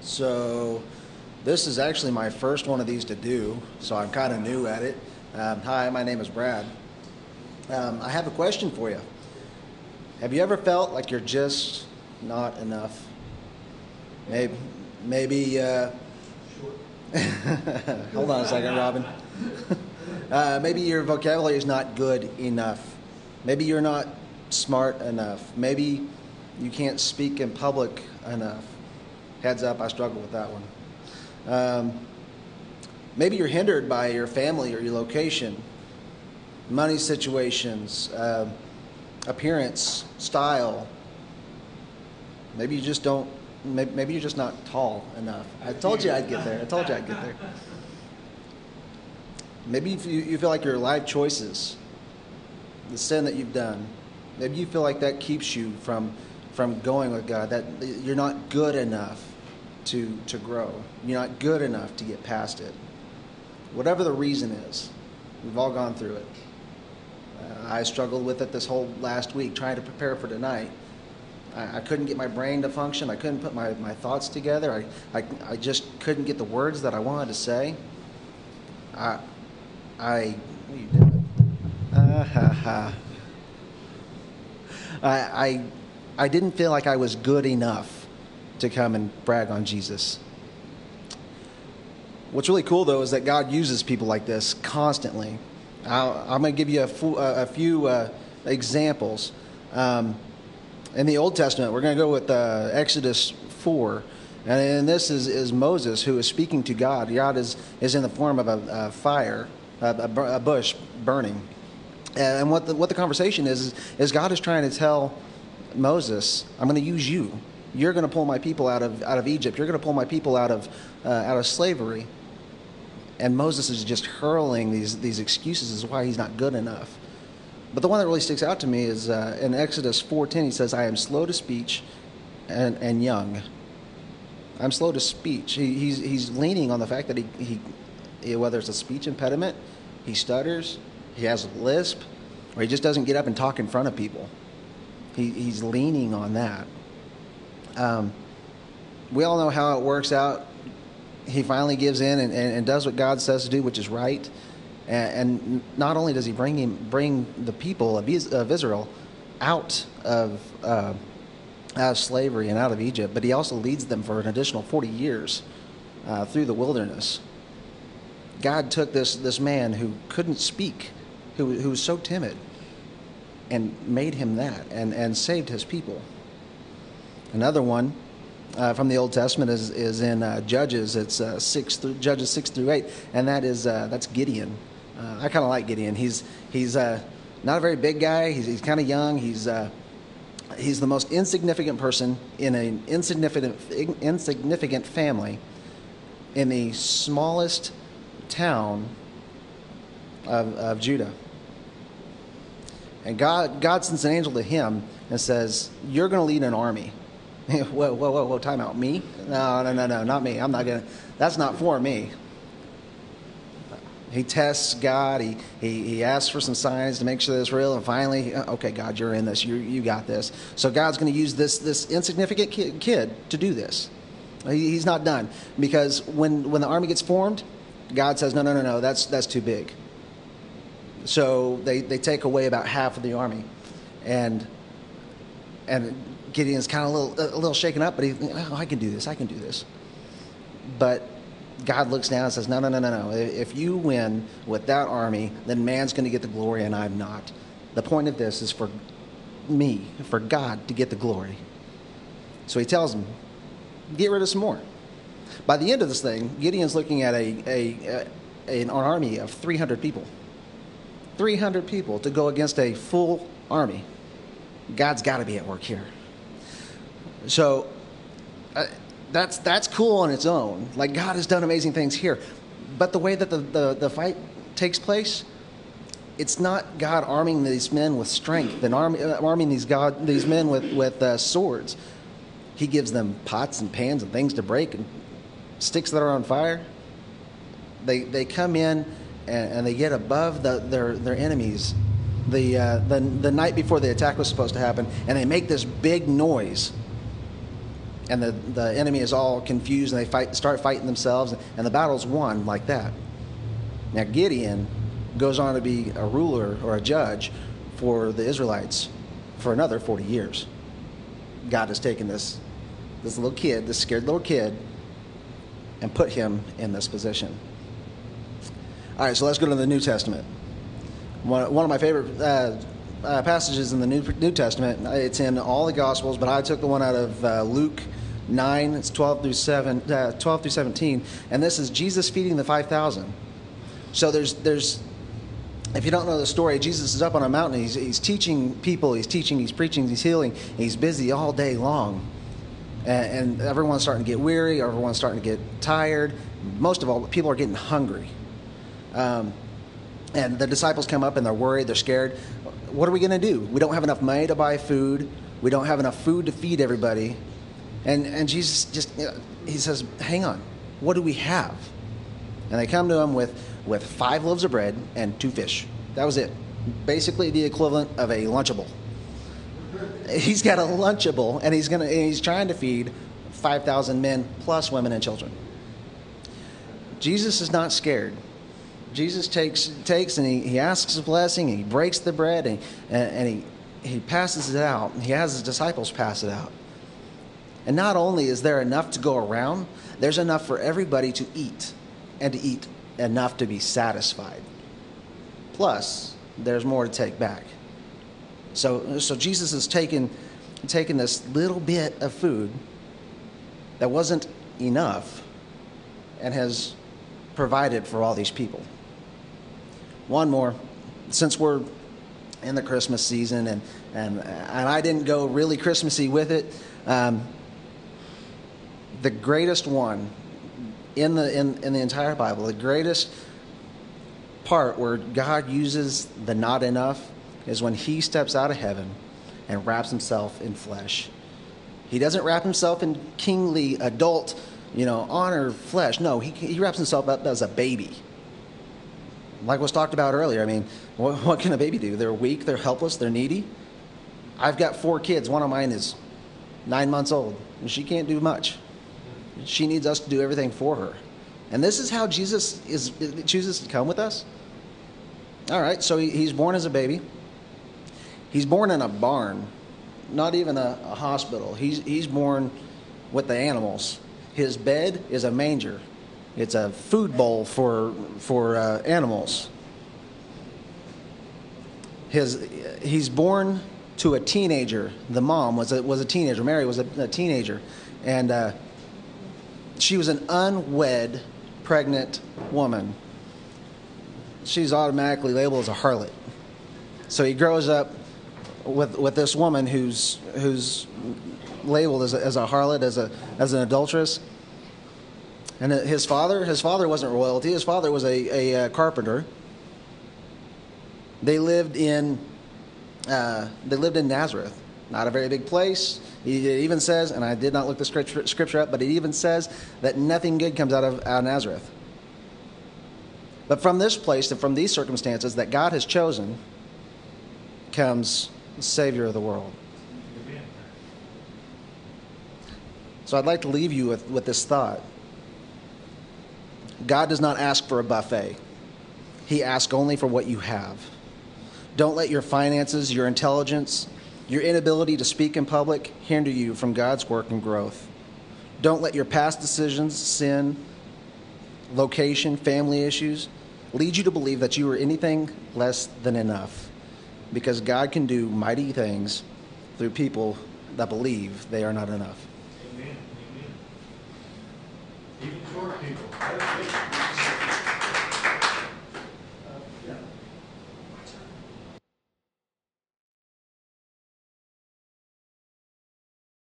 So, this is actually my first one of these to do, so I'm kind of new at it. Um, hi, my name is Brad. Um, I have a question for you. Have you ever felt like you're just not enough? Maybe, maybe. Uh, hold on a second, Robin. uh, maybe your vocabulary is not good enough. Maybe you're not smart enough. Maybe you can't speak in public enough. Heads up, I struggle with that one. Um, maybe you're hindered by your family or your location, money situations, uh, appearance, style. Maybe you just don't. Maybe, maybe you're just not tall enough. I told you I'd get there. I told you I'd get there. Maybe you, you feel like your life choices, the sin that you've done, maybe you feel like that keeps you from from going with God. That you're not good enough to to grow. You're not good enough to get past it. Whatever the reason is, we've all gone through it. Uh, I struggled with it this whole last week, trying to prepare for tonight. I, I couldn't get my brain to function. I couldn't put my, my thoughts together. I, I, I just couldn't get the words that I wanted to say. I, I, you ha. I, I, I didn't feel like I was good enough to come and brag on Jesus. What's really cool, though, is that God uses people like this constantly. i am going to give you a, a few uh, examples. Um, in the Old Testament, we're going to go with uh, Exodus 4. And this is, is Moses who is speaking to God. God is, is in the form of a, a fire, a, a, bush burning. And what the, what the conversation is, is God is trying to tell Moses, I'm going to use you. You're going to pull my people out of, out of Egypt. You're going to pull my people out of, uh, out of slavery. And Moses is just hurling these, these excuses as why he's not good enough. But the one that really sticks out to me is uh, in Exodus 4.10, he says, I am slow to speech and, and young. I'm slow to speech. He, he's, he's leaning on the fact that he, he, whether it's a speech impediment, he stutters, he has a lisp, or he just doesn't get up and talk in front of people. He, he's leaning on that. Um, we all know how it works out. He finally gives in and, and, and does what God says to do, which is right. And, and not only does he bring him, bring the people of, of Israel out of, uh, out of slavery and out of Egypt, but he also leads them for an additional 40 years uh, through the wilderness. God took this, this man who couldn't speak, who, who was so timid, and made him that and, and saved his people. Another one uh, from the Old Testament is, is in uh, Judges. It's uh, six Judges six through eight, and that is uh, that's Gideon. Uh, I kind of like Gideon. He's he's uh, not a very big guy. He's, he's kind of young. He's he's the most insignificant person in an insignificant insignificant family in the smallest town of, of Judah. And God, God sends an angel to him and says, You're going to lead an army. whoa, whoa, whoa, whoa, time out. Me? No, no, no, no, not me. I'm not going to. That's not for me. He tests God. He, he, he asks for some signs to make sure that it's real. And finally, uh, okay, God, you're in this. You, you got this. So God's going to use this, this insignificant kid, kid to do this. He, he's not done. Because when, when the army gets formed, God says, no, no, no, no, that's, that's too big. So they, they take away about half of the army. And, and Gideon's kind of a little, a little shaken up, but he, oh, I can do this, I can do this. But God looks down and says, no, no, no, no, no. If you win with that army, then man's going to get the glory and I'm not. The point of this is for me, for God to get the glory. So he tells him, get rid of some more. By the end of this thing, Gideon's looking at a, a, a an army of 300 people. 300 people to go against a full army. God's got to be at work here. So uh, that's, that's cool on its own. Like, God has done amazing things here. But the way that the, the, the fight takes place, it's not God arming these men with strength and arm, uh, arming these, God, these men with, with uh, swords. He gives them pots and pans and things to break and sticks that are on fire. They, they come in and, and they get above the, their, their enemies the, uh, the, the night before the attack was supposed to happen, and they make this big noise and the, the enemy is all confused and they fight, start fighting themselves, and the battle's won like that. Now, Gideon goes on to be a ruler or a judge for the Israelites for another 40 years. God has taken this, this little kid, this scared little kid, and put him in this position. All right, so let's go to the New Testament. One, one of my favorite uh, uh, passages in the New, New Testament, it's in all the Gospels, but I took the one out of uh, Luke 9, it's 12 through, 7, uh, 12 through 17, and this is Jesus feeding the 5,000. So there's, there's, if you don't know the story, Jesus is up on a mountain, he's, he's teaching people, he's teaching, he's preaching, he's healing, he's busy all day long. And, and everyone's starting to get weary, everyone's starting to get tired. Most of all, people are getting hungry. Um, and the disciples come up and they're worried, they're scared. What are we going to do? We don't have enough money to buy food. We don't have enough food to feed everybody. And, and Jesus just, you know, he says, hang on, what do we have? And they come to him with, with five loaves of bread and two fish. That was it. Basically the equivalent of a Lunchable. He's got a Lunchable and he's, gonna, he's trying to feed 5,000 men plus women and children. Jesus is not scared. Jesus takes takes and he, he asks a blessing, and he breaks the bread, and, and, and he, he passes it out. He has his disciples pass it out. And not only is there enough to go around, there's enough for everybody to eat and to eat enough to be satisfied. Plus, there's more to take back. So, so Jesus has taken, taken this little bit of food that wasn't enough and has provided for all these people. One more, since we're in the Christmas season and, and, and I didn't go really Christmassy with it, um, the greatest one in the, in, in the entire Bible, the greatest part where God uses the not enough is when he steps out of heaven and wraps himself in flesh. He doesn't wrap himself in kingly adult, you know, honor flesh. No, he, he wraps himself up as a baby. Like was talked about earlier. I mean, what, what can a baby do? They're weak, they're helpless, they're needy. I've got four kids. One of mine is nine months old, and she can't do much. She needs us to do everything for her. And this is how Jesus is, chooses to come with us. All right, so he, he's born as a baby. He's born in a barn, not even a, a hospital. He's, he's born with the animals. His bed is a manger. It's a food bowl for, for uh, animals. His, he's born to a teenager. The mom was a, was a teenager. Mary was a, a teenager. And uh, she was an unwed, pregnant woman. She's automatically labeled as a harlot. So he grows up with, with this woman who's, who's labeled as a, as a harlot, as, a, as an adulteress. And his father, his father wasn't royalty. His father was a, a, uh, carpenter. They lived in, uh, they lived in Nazareth, not a very big place. It even says, and I did not look the scripture, scripture up, but it even says that nothing good comes out of, out of Nazareth. But from this place and from these circumstances that God has chosen comes the Savior of the world. So I'd like to leave you with, with this thought. God does not ask for a buffet, He asks only for what you have. Don't let your finances, your intelligence, your inability to speak in public hinder you from God's work and growth. Don't let your past decisions, sin, location, family issues lead you to believe that you are anything less than enough because God can do mighty things through people that believe they are not enough. Amen. Amen. People.